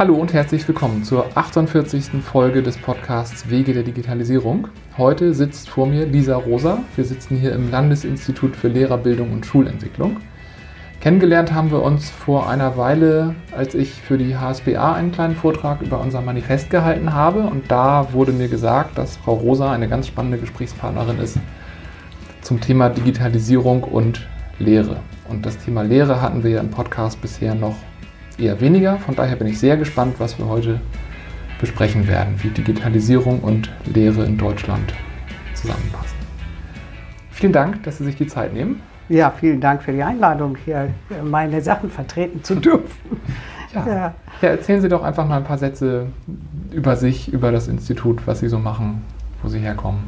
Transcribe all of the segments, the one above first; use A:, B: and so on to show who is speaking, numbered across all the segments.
A: Hallo und herzlich willkommen zur 48. Folge des Podcasts Wege der Digitalisierung. Heute sitzt vor mir Lisa Rosa. Wir sitzen hier im Landesinstitut für Lehrerbildung und Schulentwicklung. Kennengelernt haben wir uns vor einer Weile, als ich für die HSBA einen kleinen Vortrag über unser Manifest gehalten habe. Und da wurde mir gesagt, dass Frau Rosa eine ganz spannende Gesprächspartnerin ist zum Thema Digitalisierung und Lehre. Und das Thema Lehre hatten wir ja im Podcast bisher noch eher weniger. Von daher bin ich sehr gespannt, was wir heute besprechen werden, wie Digitalisierung und Lehre in Deutschland zusammenpassen. Vielen Dank, dass Sie sich die Zeit nehmen.
B: Ja, vielen Dank für die Einladung, hier meine Sachen vertreten zu dürfen.
A: Ja. Ja. ja. erzählen Sie doch einfach mal ein paar Sätze über sich, über das Institut, was Sie so machen, wo Sie herkommen.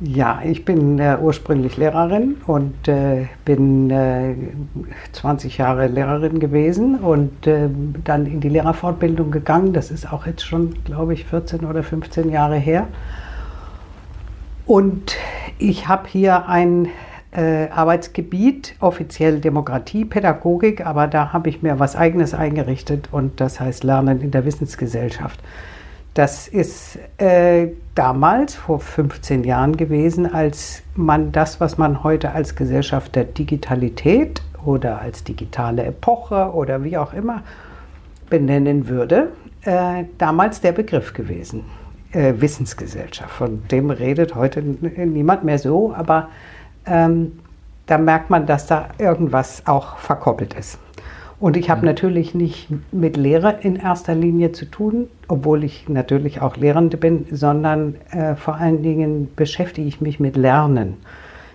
B: Ja, ich bin äh, ursprünglich Lehrerin und äh, bin äh, 20 Jahre Lehrerin gewesen und äh, dann in die Lehrerfortbildung gegangen. Das ist auch jetzt schon, glaube ich, 14 oder 15 Jahre her. Und ich habe hier ein äh, Arbeitsgebiet, offiziell Demokratie, Pädagogik, aber da habe ich mir was eigenes eingerichtet und das heißt Lernen in der Wissensgesellschaft. Das ist äh, damals, vor 15 Jahren gewesen, als man das, was man heute als Gesellschaft der Digitalität oder als digitale Epoche oder wie auch immer benennen würde, äh, damals der Begriff gewesen. Äh, Wissensgesellschaft. Von dem redet heute niemand mehr so, aber ähm, da merkt man, dass da irgendwas auch verkoppelt ist. Und ich habe mhm. natürlich nicht mit Lehre in erster Linie zu tun, obwohl ich natürlich auch Lehrende bin, sondern äh, vor allen Dingen beschäftige ich mich mit Lernen.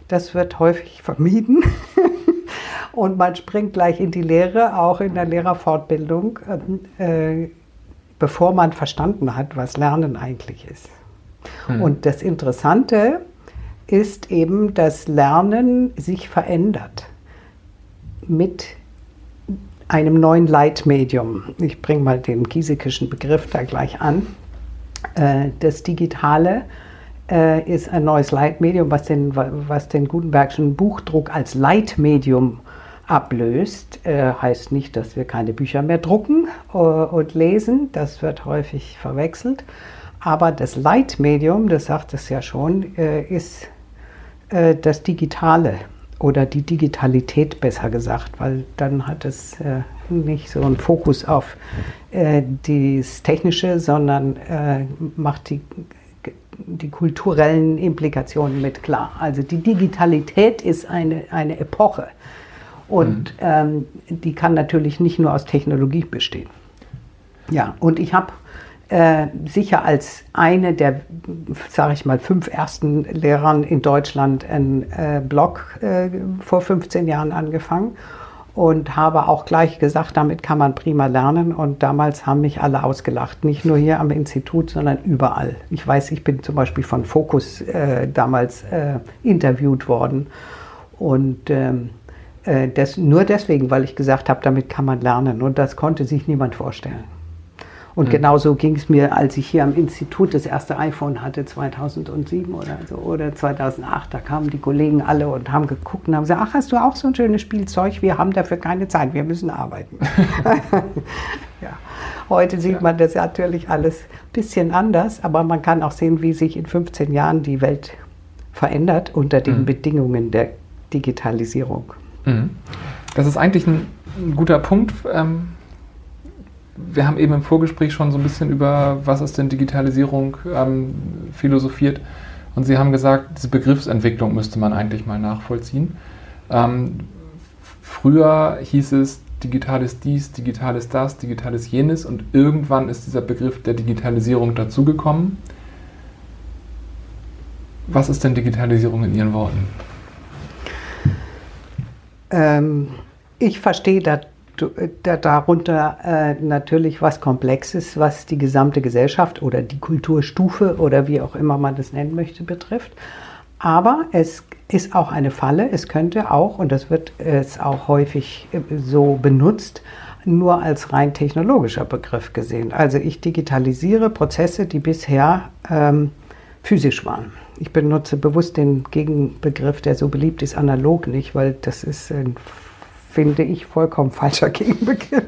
B: Das wird häufig vermieden. Und man springt gleich in die Lehre, auch in der Lehrerfortbildung, äh, bevor man verstanden hat, was Lernen eigentlich ist. Mhm. Und das Interessante ist eben, dass Lernen sich verändert mit einem neuen Leitmedium. Ich bringe mal den giesekischen Begriff da gleich an. Äh, das Digitale äh, ist ein neues Leitmedium, was den, was den Gutenbergschen Buchdruck als Leitmedium ablöst. Äh, heißt nicht, dass wir keine Bücher mehr drucken und lesen. Das wird häufig verwechselt. Aber das Leitmedium, das sagt es ja schon, ist das Digitale oder die Digitalität besser gesagt, weil dann hat es äh, nicht so einen Fokus auf äh, das Technische, sondern äh, macht die, die kulturellen Implikationen mit klar. Also die Digitalität ist eine, eine Epoche und mhm. ähm, die kann natürlich nicht nur aus Technologie bestehen. Ja, und ich habe äh, sicher als eine der, sage ich mal, fünf ersten Lehrern in Deutschland einen äh, Blog äh, vor 15 Jahren angefangen und habe auch gleich gesagt, damit kann man prima lernen. Und damals haben mich alle ausgelacht, nicht nur hier am Institut, sondern überall. Ich weiß, ich bin zum Beispiel von Focus äh, damals äh, interviewt worden und ähm, das, nur deswegen, weil ich gesagt habe, damit kann man lernen. Und das konnte sich niemand vorstellen. Und mhm. genauso ging es mir, als ich hier am Institut das erste iPhone hatte, 2007 oder so, oder 2008. Da kamen die Kollegen alle und haben geguckt und haben gesagt, ach, hast du auch so ein schönes Spielzeug? Wir haben dafür keine Zeit, wir müssen arbeiten. ja. Heute sieht ja. man das natürlich alles ein bisschen anders, aber man kann auch sehen, wie sich in 15 Jahren die Welt verändert unter den mhm. Bedingungen der Digitalisierung.
A: Mhm. Das ist eigentlich ein, ein guter Punkt. Ähm wir haben eben im Vorgespräch schon so ein bisschen über, was ist denn Digitalisierung, ähm, philosophiert. Und Sie haben gesagt, diese Begriffsentwicklung müsste man eigentlich mal nachvollziehen. Ähm, früher hieß es, digital ist dies, digital ist das, digital ist jenes und irgendwann ist dieser Begriff der Digitalisierung dazugekommen. Was ist denn Digitalisierung in Ihren Worten?
B: Ähm, ich verstehe da darunter äh, natürlich was Komplexes, was die gesamte Gesellschaft oder die Kulturstufe oder wie auch immer man das nennen möchte betrifft. Aber es ist auch eine Falle. Es könnte auch, und das wird es auch häufig äh, so benutzt, nur als rein technologischer Begriff gesehen. Also ich digitalisiere Prozesse, die bisher ähm, physisch waren. Ich benutze bewusst den Gegenbegriff, der so beliebt ist, analog nicht, weil das ist ein finde ich, vollkommen falscher Gegenbegriff,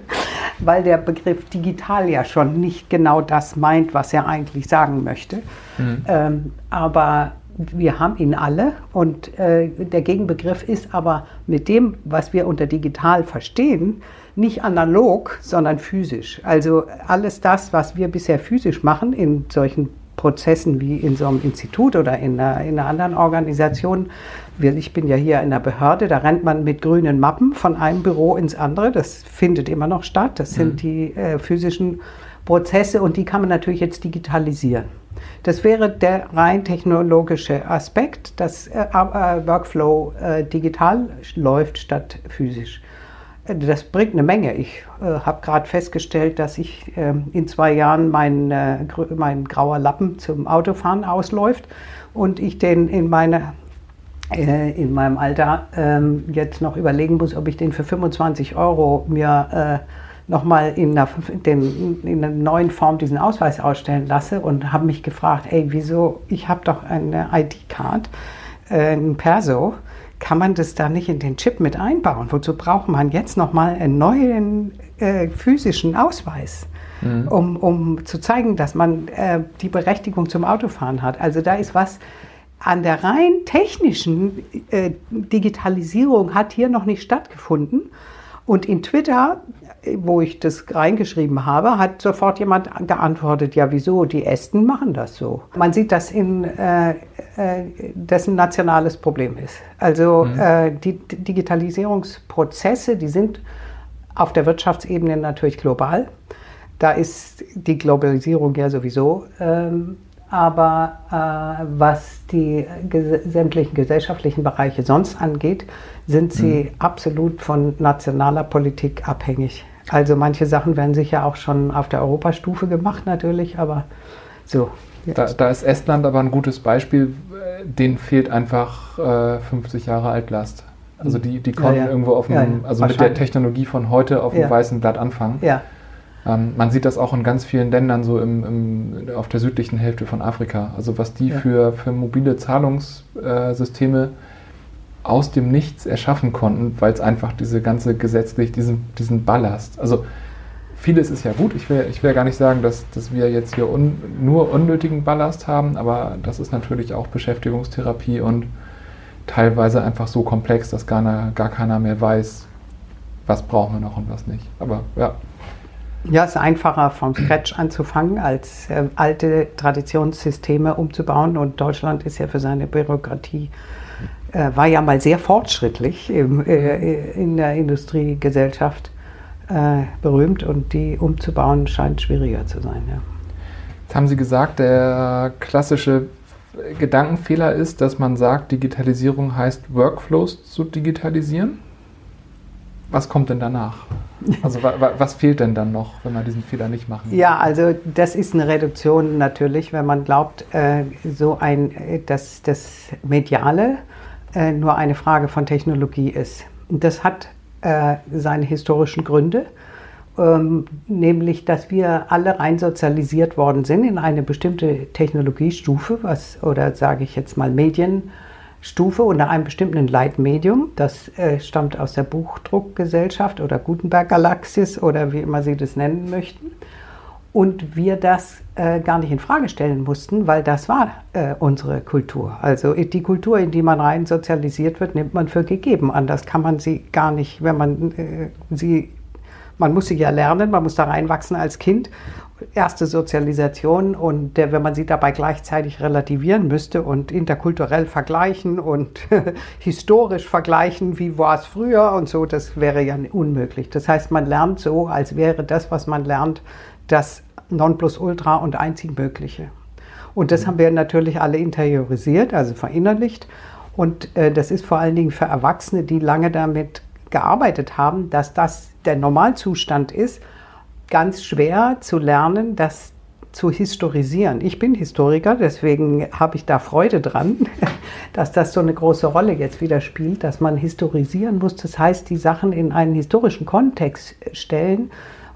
B: weil der Begriff digital ja schon nicht genau das meint, was er eigentlich sagen möchte. Mhm. Ähm, aber wir haben ihn alle und äh, der Gegenbegriff ist aber mit dem, was wir unter digital verstehen, nicht analog, sondern physisch. Also alles das, was wir bisher physisch machen in solchen Prozessen wie in so einem Institut oder in einer, in einer anderen Organisation. Ich bin ja hier in der Behörde, da rennt man mit grünen Mappen von einem Büro ins andere. Das findet immer noch statt. Das sind mhm. die äh, physischen Prozesse und die kann man natürlich jetzt digitalisieren. Das wäre der rein technologische Aspekt, dass äh, äh, Workflow äh, digital läuft statt physisch. Das bringt eine Menge. Ich äh, habe gerade festgestellt, dass ich äh, in zwei Jahren mein, äh, mein grauer Lappen zum Autofahren ausläuft und ich den in, meine, äh, in meinem Alter ähm, jetzt noch überlegen muss, ob ich den für 25 Euro mir äh, nochmal in einer, in einer neuen Form diesen Ausweis ausstellen lasse und habe mich gefragt, ey, wieso, ich habe doch eine ID-Card, äh, ein Perso kann man das da nicht in den Chip mit einbauen? Wozu braucht man jetzt nochmal einen neuen äh, physischen Ausweis? Mhm. Um, um zu zeigen, dass man äh, die Berechtigung zum Autofahren hat. Also da ist was an der rein technischen äh, Digitalisierung hat hier noch nicht stattgefunden. Und in Twitter wo ich das reingeschrieben habe, hat sofort jemand geantwortet, ja wieso, die Esten machen das so. Man sieht, dass in, äh, äh, das ein nationales Problem ist. Also mhm. äh, die Digitalisierungsprozesse, die sind auf der Wirtschaftsebene natürlich global. Da ist die Globalisierung ja sowieso. Ähm, aber äh, was die ges sämtlichen gesellschaftlichen Bereiche sonst angeht, sind sie mhm. absolut von nationaler Politik abhängig. Also manche Sachen werden sicher auch schon auf der Europastufe gemacht natürlich, aber so.
A: Da, da, ist Estland aber ein gutes Beispiel. Denen fehlt einfach äh, 50 Jahre Altlast. Also die, die konnten ja, ja. irgendwo auf einem, ja, also mit der Technologie von heute auf einem weißen Blatt anfangen. Ähm, man sieht das auch in ganz vielen Ländern so im, im, auf der südlichen Hälfte von Afrika. Also was die für, für mobile Zahlungssysteme äh, aus dem Nichts erschaffen konnten, weil es einfach diese ganze gesetzlich, diesen, diesen Ballast, also vieles ist ja gut. Ich will, ich will gar nicht sagen, dass, dass wir jetzt hier un, nur unnötigen Ballast haben, aber das ist natürlich auch Beschäftigungstherapie und teilweise einfach so komplex, dass gar, gar keiner mehr weiß, was brauchen wir noch und was nicht. Aber ja.
B: Ja, es ist einfacher vom Scratch anzufangen, als äh, alte Traditionssysteme umzubauen. Und Deutschland ist ja für seine Bürokratie äh, war ja mal sehr fortschrittlich im, äh, in der Industriegesellschaft äh, berühmt und die umzubauen scheint schwieriger zu sein. Ja.
A: Jetzt haben Sie gesagt, der klassische Gedankenfehler ist, dass man sagt, Digitalisierung heißt Workflows zu digitalisieren. Was kommt denn danach? Also was fehlt denn dann noch, wenn man diesen Fehler nicht machen
B: will? Ja, also das ist eine Reduktion natürlich, wenn man glaubt, äh, so ein, äh, dass das Mediale äh, nur eine Frage von Technologie ist. Und das hat äh, seine historischen Gründe, ähm, nämlich dass wir alle rein sozialisiert worden sind in eine bestimmte Technologiestufe, was, oder sage ich jetzt mal Medienstufe unter einem bestimmten Leitmedium. Das äh, stammt aus der Buchdruckgesellschaft oder Gutenberg-Galaxis oder wie immer Sie das nennen möchten und wir das äh, gar nicht in Frage stellen mussten, weil das war äh, unsere Kultur. Also die Kultur, in die man rein sozialisiert wird, nimmt man für gegeben. Anders kann man sie gar nicht, wenn man äh, sie, man muss sie ja lernen, man muss da reinwachsen als Kind. Erste Sozialisation und wenn man sie dabei gleichzeitig relativieren müsste und interkulturell vergleichen und historisch vergleichen, wie war es früher und so, das wäre ja unmöglich. Das heißt, man lernt so, als wäre das, was man lernt, das Nonplusultra und einzig Mögliche. Und das mhm. haben wir natürlich alle interiorisiert, also verinnerlicht. Und äh, das ist vor allen Dingen für Erwachsene, die lange damit gearbeitet haben, dass das der Normalzustand ist, ganz schwer zu lernen, das zu historisieren. Ich bin Historiker, deswegen habe ich da Freude dran, dass das so eine große Rolle jetzt wieder spielt, dass man historisieren muss. Das heißt, die Sachen in einen historischen Kontext stellen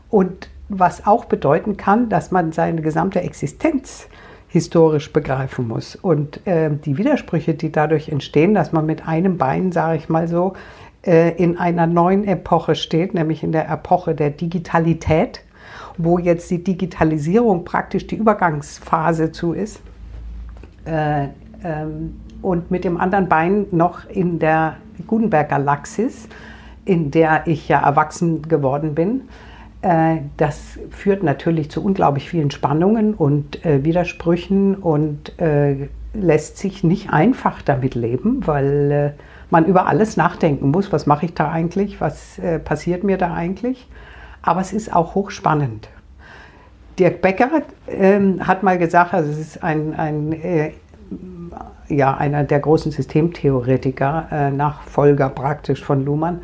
B: und was auch bedeuten kann, dass man seine gesamte Existenz historisch begreifen muss. Und äh, die Widersprüche, die dadurch entstehen, dass man mit einem Bein, sage ich mal so, in einer neuen Epoche steht, nämlich in der Epoche der Digitalität, wo jetzt die Digitalisierung praktisch die Übergangsphase zu ist. Äh, ähm, und mit dem anderen Bein noch in der Gutenberger Galaxis, in der ich ja erwachsen geworden bin. Äh, das führt natürlich zu unglaublich vielen Spannungen und äh, Widersprüchen und äh, lässt sich nicht einfach damit leben, weil man über alles nachdenken muss. Was mache ich da eigentlich? Was passiert mir da eigentlich? Aber es ist auch hochspannend. Dirk Becker ähm, hat mal gesagt, also es ist ein, ein äh, ja, einer der großen Systemtheoretiker, äh, Nachfolger praktisch von Luhmann,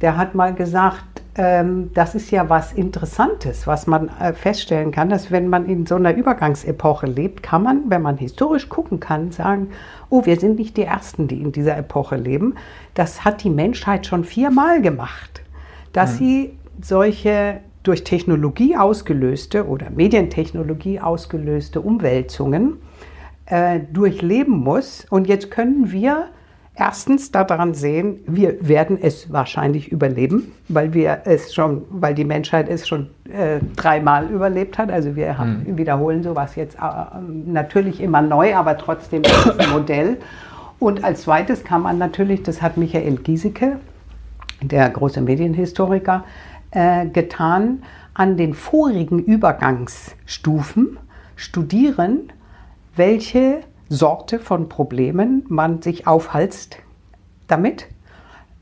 B: der hat mal gesagt, das ist ja was Interessantes, was man äh, feststellen kann, dass wenn man in so einer Übergangsepoche lebt, kann man, wenn man historisch gucken kann, sagen, oh, wir sind nicht die Ersten, die in dieser Epoche leben. Das hat die Menschheit schon viermal gemacht, dass mhm. sie solche durch Technologie ausgelöste oder Medientechnologie ausgelöste Umwälzungen äh, durchleben muss. Und jetzt können wir erstens daran sehen, wir werden es wahrscheinlich überleben, weil wir es schon, weil die Menschheit es schon äh, dreimal überlebt hat. Also wir haben, mhm. wiederholen sowas jetzt äh, natürlich immer neu, aber trotzdem ein Modell. Und als zweites kann man natürlich, das hat Michael Giesecke, der große Medienhistoriker, äh, getan, an den vorigen Übergangsstufen studieren, welche Sorte von Problemen man sich aufhalst damit,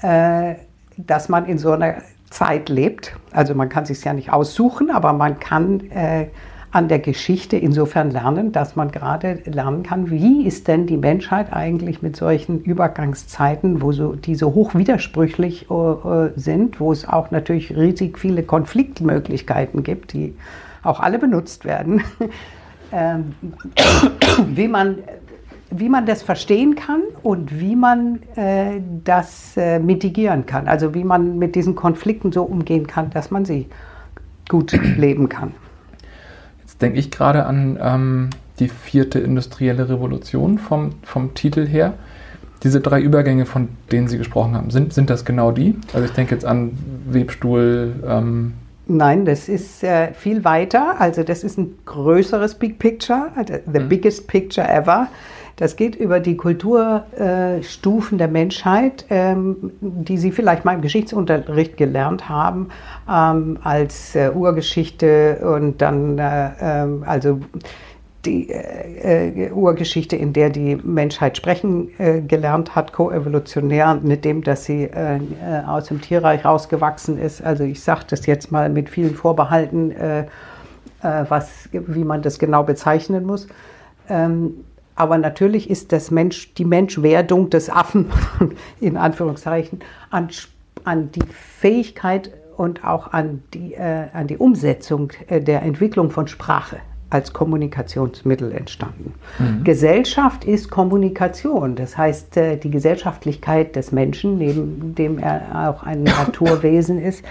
B: äh, dass man in so einer Zeit lebt. Also man kann sich ja nicht aussuchen, aber man kann äh, an der Geschichte insofern lernen, dass man gerade lernen kann, wie ist denn die Menschheit eigentlich mit solchen Übergangszeiten, wo so, die so hoch widersprüchlich äh, sind, wo es auch natürlich riesig viele Konfliktmöglichkeiten gibt, die auch alle benutzt werden. ähm, wie, man, wie man das verstehen kann und wie man äh, das äh, mitigieren kann. Also wie man mit diesen Konflikten so umgehen kann, dass man sie gut leben kann.
A: Jetzt denke ich gerade an ähm, die vierte industrielle Revolution vom, vom Titel her. Diese drei Übergänge, von denen Sie gesprochen haben, sind, sind das genau die? Also ich denke jetzt an Webstuhl, ähm,
B: Nein, das ist äh, viel weiter. Also das ist ein größeres Big Picture, also the mhm. biggest picture ever. Das geht über die Kulturstufen äh, der Menschheit, ähm, die Sie vielleicht mal im Geschichtsunterricht gelernt haben, ähm, als äh, Urgeschichte und dann äh, ähm, also die äh, äh, Urgeschichte, in der die Menschheit sprechen äh, gelernt hat, koevolutionär, mit dem, dass sie äh, äh aus dem Tierreich rausgewachsen ist. Also ich sage das jetzt mal mit vielen Vorbehalten, äh, was, wie man das genau bezeichnen muss. Ähm, aber natürlich ist das Mensch, die Menschwerdung des Affen, in Anführungszeichen, an, an die Fähigkeit und auch an die, an die Umsetzung der Entwicklung von Sprache als Kommunikationsmittel entstanden. Mhm. Gesellschaft ist Kommunikation. Das heißt, äh, die Gesellschaftlichkeit des Menschen, neben dem er auch ein Naturwesen ist,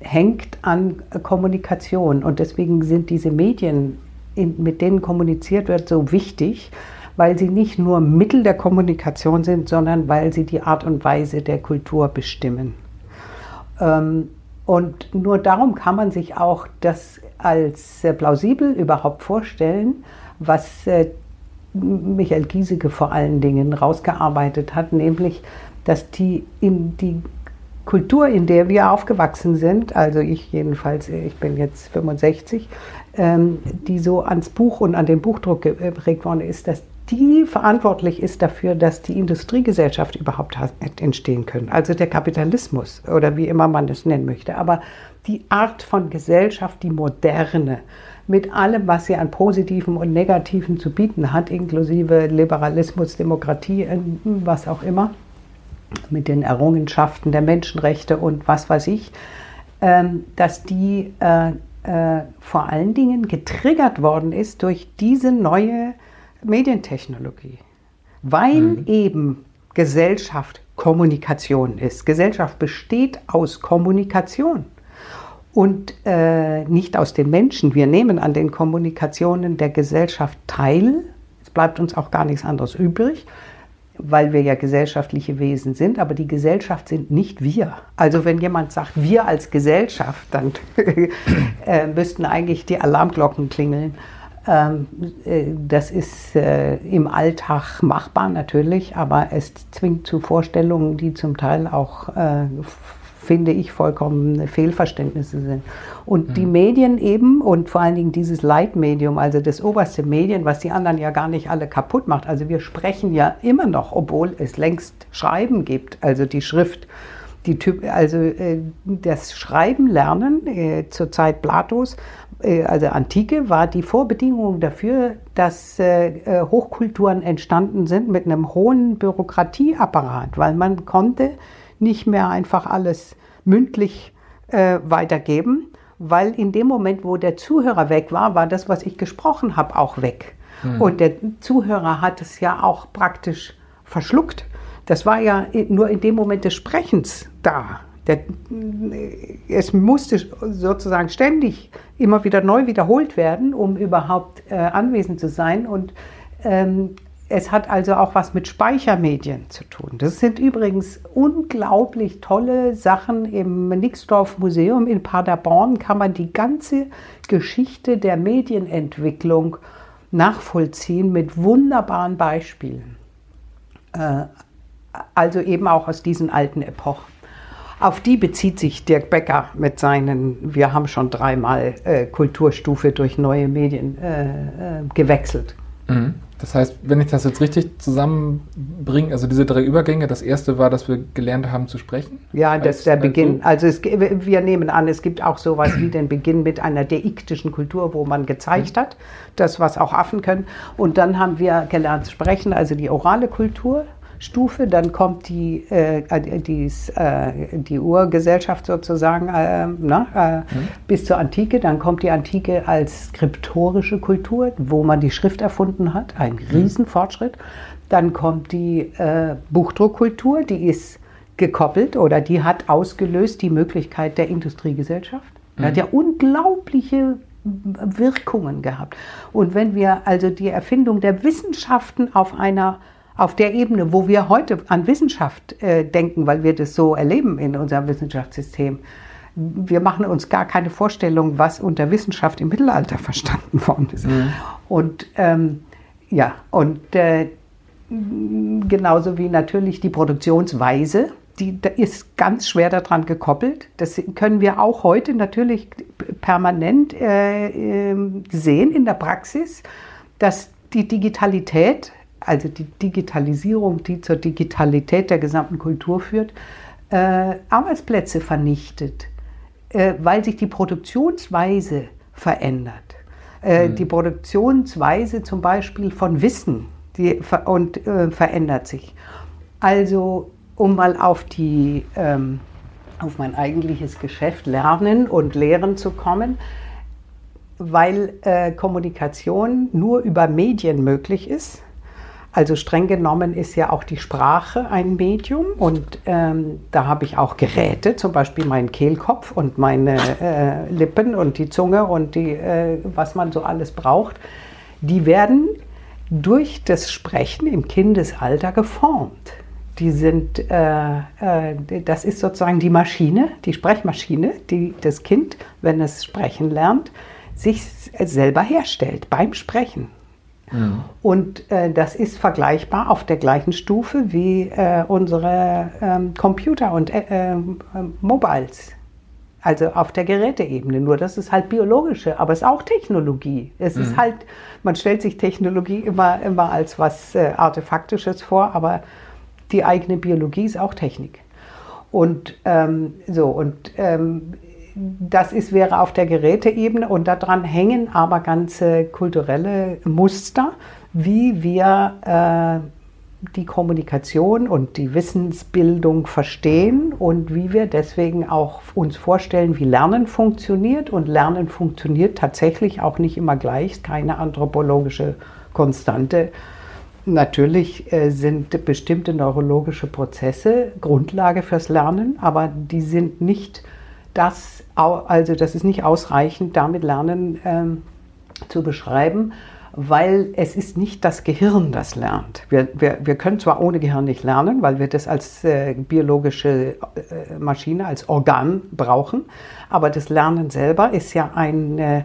B: hängt an Kommunikation. Und deswegen sind diese Medien, mit denen kommuniziert wird, so wichtig, weil sie nicht nur Mittel der Kommunikation sind, sondern weil sie die Art und Weise der Kultur bestimmen. Ähm, und nur darum kann man sich auch das als äh, plausibel überhaupt vorstellen, was äh, Michael Giesecke vor allen Dingen rausgearbeitet hat, nämlich, dass die, in die Kultur, in der wir aufgewachsen sind, also ich jedenfalls, ich bin jetzt 65, ähm, die so ans Buch und an den Buchdruck geprägt worden ist, dass die verantwortlich ist dafür, dass die Industriegesellschaft überhaupt entstehen können. Also der Kapitalismus oder wie immer man das nennen möchte. Aber die Art von Gesellschaft, die moderne, mit allem, was sie an Positiven und Negativen zu bieten hat, inklusive Liberalismus, Demokratie, was auch immer, mit den Errungenschaften der Menschenrechte und was weiß ich, ähm, dass die äh, äh, vor allen Dingen getriggert worden ist durch diese neue Medientechnologie, weil mhm. eben Gesellschaft Kommunikation ist. Gesellschaft besteht aus Kommunikation und äh, nicht aus den Menschen. Wir nehmen an den Kommunikationen der Gesellschaft teil. Es bleibt uns auch gar nichts anderes übrig. weil wir ja gesellschaftliche Wesen sind, aber die Gesellschaft sind nicht wir. Also wenn jemand sagt, wir als Gesellschaft, dann äh, müssten eigentlich die Alarmglocken klingeln. Ähm, äh, das ist äh, im Alltag machbar natürlich, aber es zwingt zu Vorstellungen, die zum Teil auch äh, finde ich, vollkommen Fehlverständnisse sind. Und mhm. die Medien eben und vor allen Dingen dieses Leitmedium, also das oberste Medien, was die anderen ja gar nicht alle kaputt macht. Also wir sprechen ja immer noch, obwohl es längst Schreiben gibt, also die Schrift. Die typ, also das Schreiben lernen zur Zeit Platos, also Antike, war die Vorbedingung dafür, dass äh, äh, Hochkulturen entstanden sind mit einem hohen Bürokratieapparat, weil man konnte nicht mehr einfach alles mündlich äh, weitergeben, weil in dem Moment, wo der Zuhörer weg war, war das, was ich gesprochen habe, auch weg. Mhm. Und der Zuhörer hat es ja auch praktisch verschluckt. Das war ja nur in dem Moment des Sprechens da. Der, es musste sozusagen ständig immer wieder neu wiederholt werden, um überhaupt äh, anwesend zu sein. Und ähm, es hat also auch was mit Speichermedien zu tun. Das sind übrigens unglaublich tolle Sachen im Nixdorf Museum in Paderborn. Kann man die ganze Geschichte der Medienentwicklung nachvollziehen mit wunderbaren Beispielen. Äh, also eben auch aus diesen alten Epochen. Auf die bezieht sich Dirk Becker mit seinen, wir haben schon dreimal äh, Kulturstufe durch neue Medien äh, äh gewechselt.
A: Mhm. Das heißt, wenn ich das jetzt richtig zusammenbringe, also diese drei Übergänge, das erste war, dass wir gelernt haben zu sprechen?
B: Ja, das ist der Beginn. So? Also es, wir nehmen an, es gibt auch sowas wie den Beginn mit einer deiktischen Kultur, wo man gezeigt mhm. hat, das, was auch Affen können. Und dann haben wir gelernt zu sprechen, also die orale Kultur. Stufe, dann kommt die, äh, dies, äh, die Urgesellschaft sozusagen äh, na, äh, mhm. bis zur Antike, dann kommt die Antike als skriptorische Kultur, wo man die Schrift erfunden hat, ein mhm. Riesenfortschritt. Dann kommt die äh, Buchdruckkultur, die ist gekoppelt oder die hat ausgelöst die Möglichkeit der Industriegesellschaft. Die hat mhm. ja unglaubliche Wirkungen gehabt. Und wenn wir also die Erfindung der Wissenschaften auf einer auf der Ebene, wo wir heute an Wissenschaft äh, denken, weil wir das so erleben in unserem Wissenschaftssystem, wir machen uns gar keine Vorstellung, was unter Wissenschaft im Mittelalter verstanden worden ist. Mhm. Und ähm, ja, und äh, genauso wie natürlich die Produktionsweise, die ist ganz schwer daran gekoppelt. Das können wir auch heute natürlich permanent äh, ähm, sehen in der Praxis, dass die Digitalität also die Digitalisierung, die zur Digitalität der gesamten Kultur führt, äh, Arbeitsplätze vernichtet, äh, weil sich die Produktionsweise verändert. Äh, mhm. Die Produktionsweise zum Beispiel von Wissen die, und äh, verändert sich. Also um mal auf die ähm, auf mein eigentliches Geschäft Lernen und Lehren zu kommen, weil äh, Kommunikation nur über Medien möglich ist also streng genommen ist ja auch die Sprache ein Medium und ähm, da habe ich auch Geräte, zum Beispiel meinen Kehlkopf und meine äh, Lippen und die Zunge und die, äh, was man so alles braucht. Die werden durch das Sprechen im Kindesalter geformt. Die sind, äh, äh das ist sozusagen die Maschine, die Sprechmaschine, die das Kind, wenn es sprechen lernt, sich selber herstellt beim Sprechen. Mhm. Und äh, das ist vergleichbar auf der gleichen Stufe wie äh, unsere ähm, Computer und äh, ähm, Mobiles. Also auf der Geräteebene. Nur das ist halt biologische, aber es ist auch Technologie. Es mhm. ist halt, man stellt sich Technologie immer, immer als was äh, Artefaktisches vor, aber die eigene Biologie ist auch Technik. Und ähm, so, und ähm, das ist, wäre auf der Geräteebene und daran hängen aber ganze kulturelle Muster, wie wir äh, die Kommunikation und die Wissensbildung verstehen und wie wir deswegen auch uns vorstellen, wie Lernen funktioniert. Und Lernen funktioniert tatsächlich auch nicht immer gleich, keine anthropologische Konstante. Natürlich äh, sind bestimmte neurologische Prozesse Grundlage fürs Lernen, aber die sind nicht das, also das ist nicht ausreichend, damit Lernen ähm, zu beschreiben. weil es ist nicht das Gehirn, das lernt. Wir, wir, wir können zwar ohne Gehirn nicht lernen, weil wir das als äh, biologische äh, Maschine, als Organ brauchen, aber das Lernen selber ist ja ein, äh,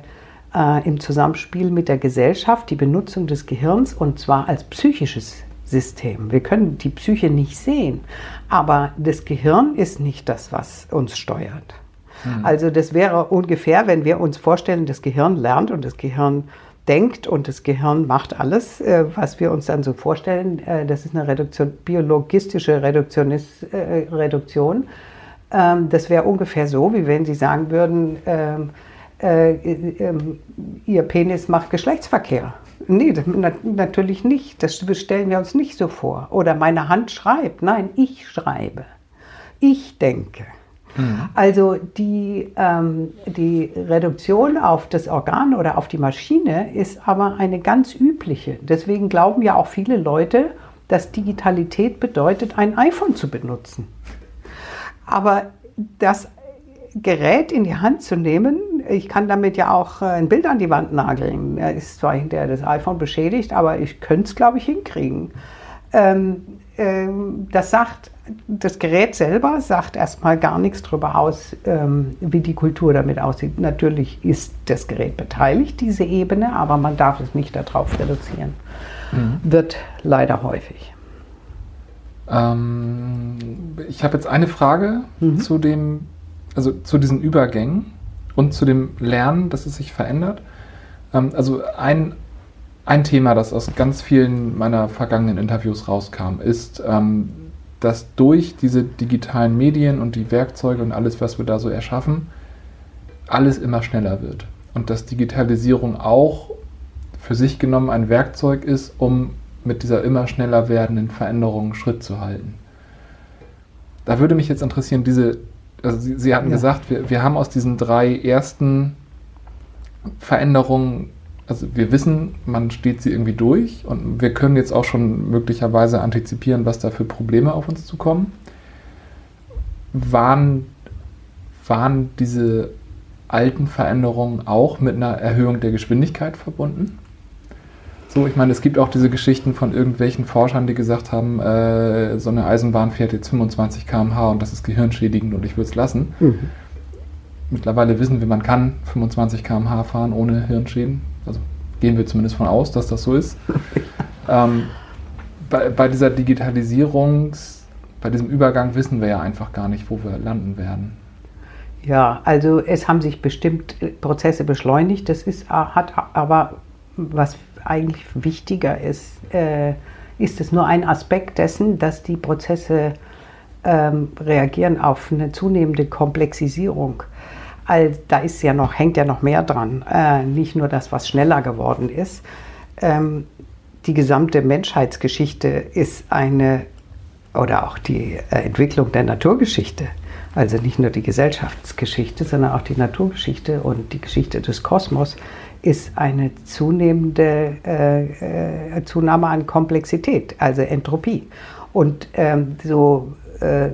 B: im Zusammenspiel mit der Gesellschaft die Benutzung des Gehirns und zwar als psychisches System. Wir können die Psyche nicht sehen, aber das Gehirn ist nicht das, was uns steuert. Mhm. Also das wäre ungefähr, wenn wir uns vorstellen, das Gehirn lernt und das Gehirn denkt und das Gehirn macht alles, äh, was wir uns dann so vorstellen. Äh, das ist eine Reduktion, biologistische Reduktionis, äh, Reduktion. Ähm, das wäre ungefähr so, wie wenn Sie sagen würden, ähm, äh, ähm, Ihr Penis macht Geschlechtsverkehr. Nee, das, na, natürlich nicht. Das stellen wir uns nicht so vor. Oder meine Hand schreibt. Nein, ich schreibe. Ich denke. Mhm. Also die, ähm, die Reduktion auf das Organ oder auf die Maschine ist aber eine ganz übliche. Deswegen glauben ja auch viele Leute, dass Digitalität bedeutet, ein iPhone zu benutzen. Aber das Gerät in die Hand zu nehmen, ich kann damit ja auch äh, ein Bild an die Wand nageln. Ist zwar hinterher das iPhone beschädigt, aber ich könnte es, glaube ich, hinkriegen. Ähm, das sagt, das Gerät selber sagt erstmal gar nichts darüber aus, ähm, wie die Kultur damit aussieht. Natürlich ist das Gerät beteiligt, diese Ebene, aber man darf es nicht darauf reduzieren. Mhm. Wird leider häufig.
A: Ähm, ich habe jetzt eine Frage mhm. zu dem, also zu diesen Übergängen und zu dem Lernen, dass es sich verändert. Ähm, also ein ein Thema, das aus ganz vielen meiner vergangenen Interviews rauskam, ist, ähm, dass durch diese digitalen Medien und die Werkzeuge und alles, was wir da so erschaffen, alles immer schneller wird. Und dass Digitalisierung auch für sich genommen ein Werkzeug ist, um mit dieser immer schneller werdenden Veränderung Schritt zu halten. Da würde mich jetzt interessieren, diese, also Sie, Sie hatten ja. gesagt, wir, wir haben aus diesen drei ersten Veränderungen also wir wissen, man steht sie irgendwie durch und wir können jetzt auch schon möglicherweise antizipieren, was da für Probleme auf uns zukommen. Waren, waren diese alten Veränderungen auch mit einer Erhöhung der Geschwindigkeit verbunden? So, ich meine, es gibt auch diese Geschichten von irgendwelchen Forschern, die gesagt haben, äh, so eine Eisenbahn fährt jetzt 25 km/h und das ist gehirnschädigend und ich würde es lassen. Mhm. Mittlerweile wissen wir, man kann 25 km/h fahren ohne Hirnschäden. Also gehen wir zumindest von aus, dass das so ist. ähm, bei, bei, dieser Digitalisierungs, bei diesem Übergang wissen wir ja einfach gar nicht, wo wir landen werden.
B: Ja, also es haben sich bestimmt Prozesse beschleunigt. Das ist, hat aber, was eigentlich wichtiger ist, äh, ist es nur ein Aspekt dessen, dass die Prozesse ähm, reagieren auf eine zunehmende Komplexisierung all, da ist ja noch, hängt ja noch mehr dran. Äh, nicht nur das, was schneller geworden ist. Ähm, die gesamte Menschheitsgeschichte ist eine, oder auch die äh, Entwicklung der Naturgeschichte, also nicht nur die Gesellschaftsgeschichte, sondern auch die Naturgeschichte und die Geschichte des Kosmos, ist eine zunehmende äh, äh Zunahme an Komplexität, also Entropie. Und ähm, so äh,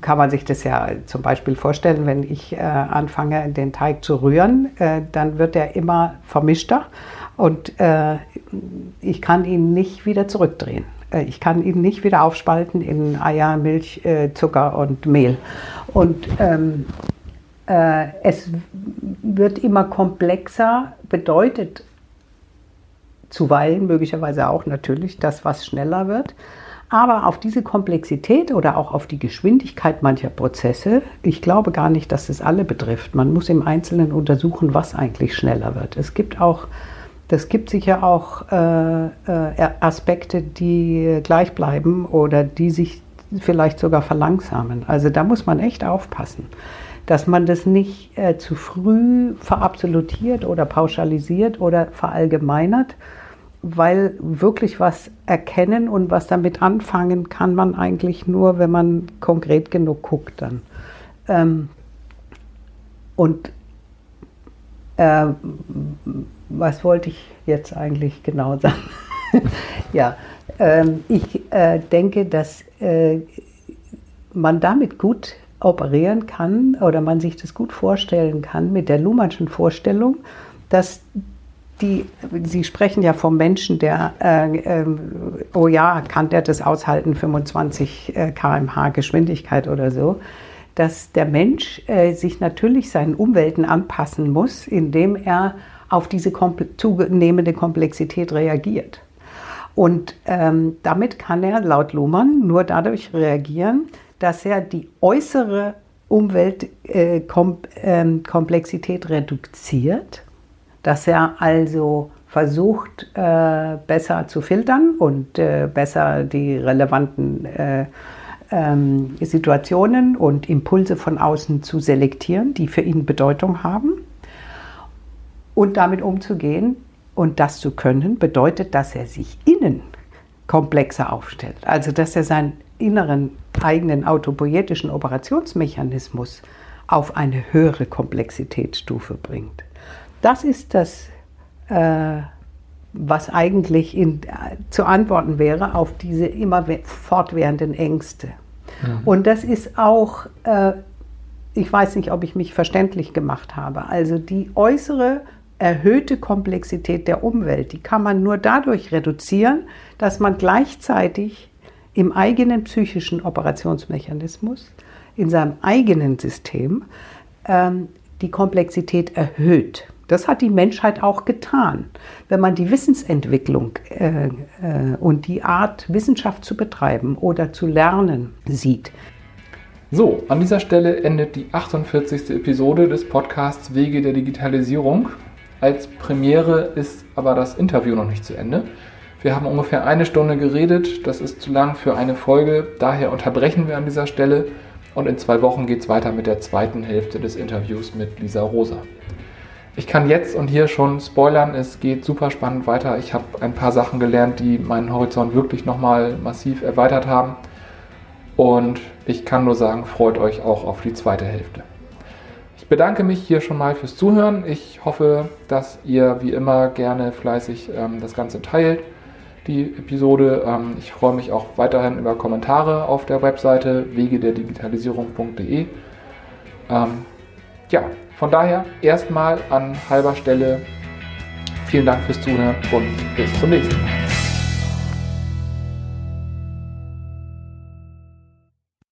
B: kann man sich das ja zum Beispiel vorstellen, wenn ich äh, anfange, den Teig zu rühren, äh, dann wird er immer vermischter und äh, ich kann ihn nicht wieder zurückdrehen. Äh, ich kann ihn nicht wieder aufspalten in Eier, Milch, Zucker und Mehl. Und ähm, es wird immer komplexer, bedeutet zuweilen möglicherweise auch natürlich, dass was schneller wird. Aber auf diese Komplexität oder auch auf die Geschwindigkeit mancher Prozesse, ich glaube gar nicht, dass es alle betrifft. Man muss im Einzelnen untersuchen, was eigentlich schneller wird. Es gibt auch, das gibt sicher auch äh, äh, Aspekte, die gleich bleiben oder die sich vielleicht sogar verlangsamen. Also da muss man echt aufpassen, dass man das nicht äh, zu früh verabsolutiert oder pauschalisiert oder verallgemeinert, weil wirklich was erkennen und was damit anfangen kann man eigentlich nur, wenn man konkret genug guckt dann. Ähm, und äh, was wollte ich jetzt eigentlich genau sagen? ja, ähm, ich äh, denke, dass äh, man damit gut operieren kann oder man sich das gut vorstellen kann mit der Luhmannschen Vorstellung, dass die, Sie sprechen ja vom Menschen, der, äh, äh, oh ja, kann der das aushalten, 25 äh, km/h Geschwindigkeit oder so, dass der Mensch äh, sich natürlich seinen Umwelten anpassen muss, indem er auf diese zunehmende Komplexität reagiert. Und ähm, damit kann er laut Luhmann nur dadurch reagieren, dass er die äußere Umweltkomplexität äh, ähm, reduziert, dass er also versucht, äh, besser zu filtern und äh, besser die relevanten äh, ähm, Situationen und Impulse von außen zu selektieren, die für ihn Bedeutung haben und damit umzugehen. Und das zu können, bedeutet, dass er sich innen komplexer aufstellt. Also, dass er seinen inneren eigenen autopoietischen Operationsmechanismus auf eine höhere Komplexitätsstufe bringt. Das ist das, äh, was eigentlich in, zu antworten wäre auf diese immer fortwährenden Ängste. Mhm. Und das ist auch, äh, ich weiß nicht, ob ich mich verständlich gemacht habe, also die äußere erhöhte Komplexität der Umwelt, die kann man nur dadurch reduzieren, dass man gleichzeitig im eigenen psychischen Operationsmechanismus, in seinem eigenen System, ähm, die Komplexität erhöht. Das hat die Menschheit auch getan. Wenn man die Wissensentwicklung äh, äh, und die Art, Wissenschaft zu betreiben oder zu lernen sieht.
A: So, an dieser Stelle endet die 48. Episode des Podcasts Wege der Digitalisierung. Als Premiere ist aber das Interview noch nicht zu Ende. Wir haben ungefähr eine Stunde geredet, das ist zu lang für eine Folge, daher unterbrechen wir an dieser Stelle und in zwei Wochen geht es weiter mit der zweiten Hälfte des Interviews mit Lisa Rosa. Ich kann jetzt und hier schon spoilern, es geht super spannend weiter. Ich habe ein paar Sachen gelernt, die meinen Horizont wirklich nochmal massiv erweitert haben. Und ich kann nur sagen, freut euch auch auf die zweite Hälfte. Ich bedanke mich hier schon mal fürs Zuhören. Ich hoffe, dass ihr wie immer gerne fleißig ähm, das Ganze teilt, die Episode. Ähm, ich freue mich auch weiterhin über Kommentare auf der Webseite wegederdigitalisierung.de. Ähm, ja, von daher erstmal an halber Stelle vielen Dank fürs Zuhören und bis zum nächsten Mal.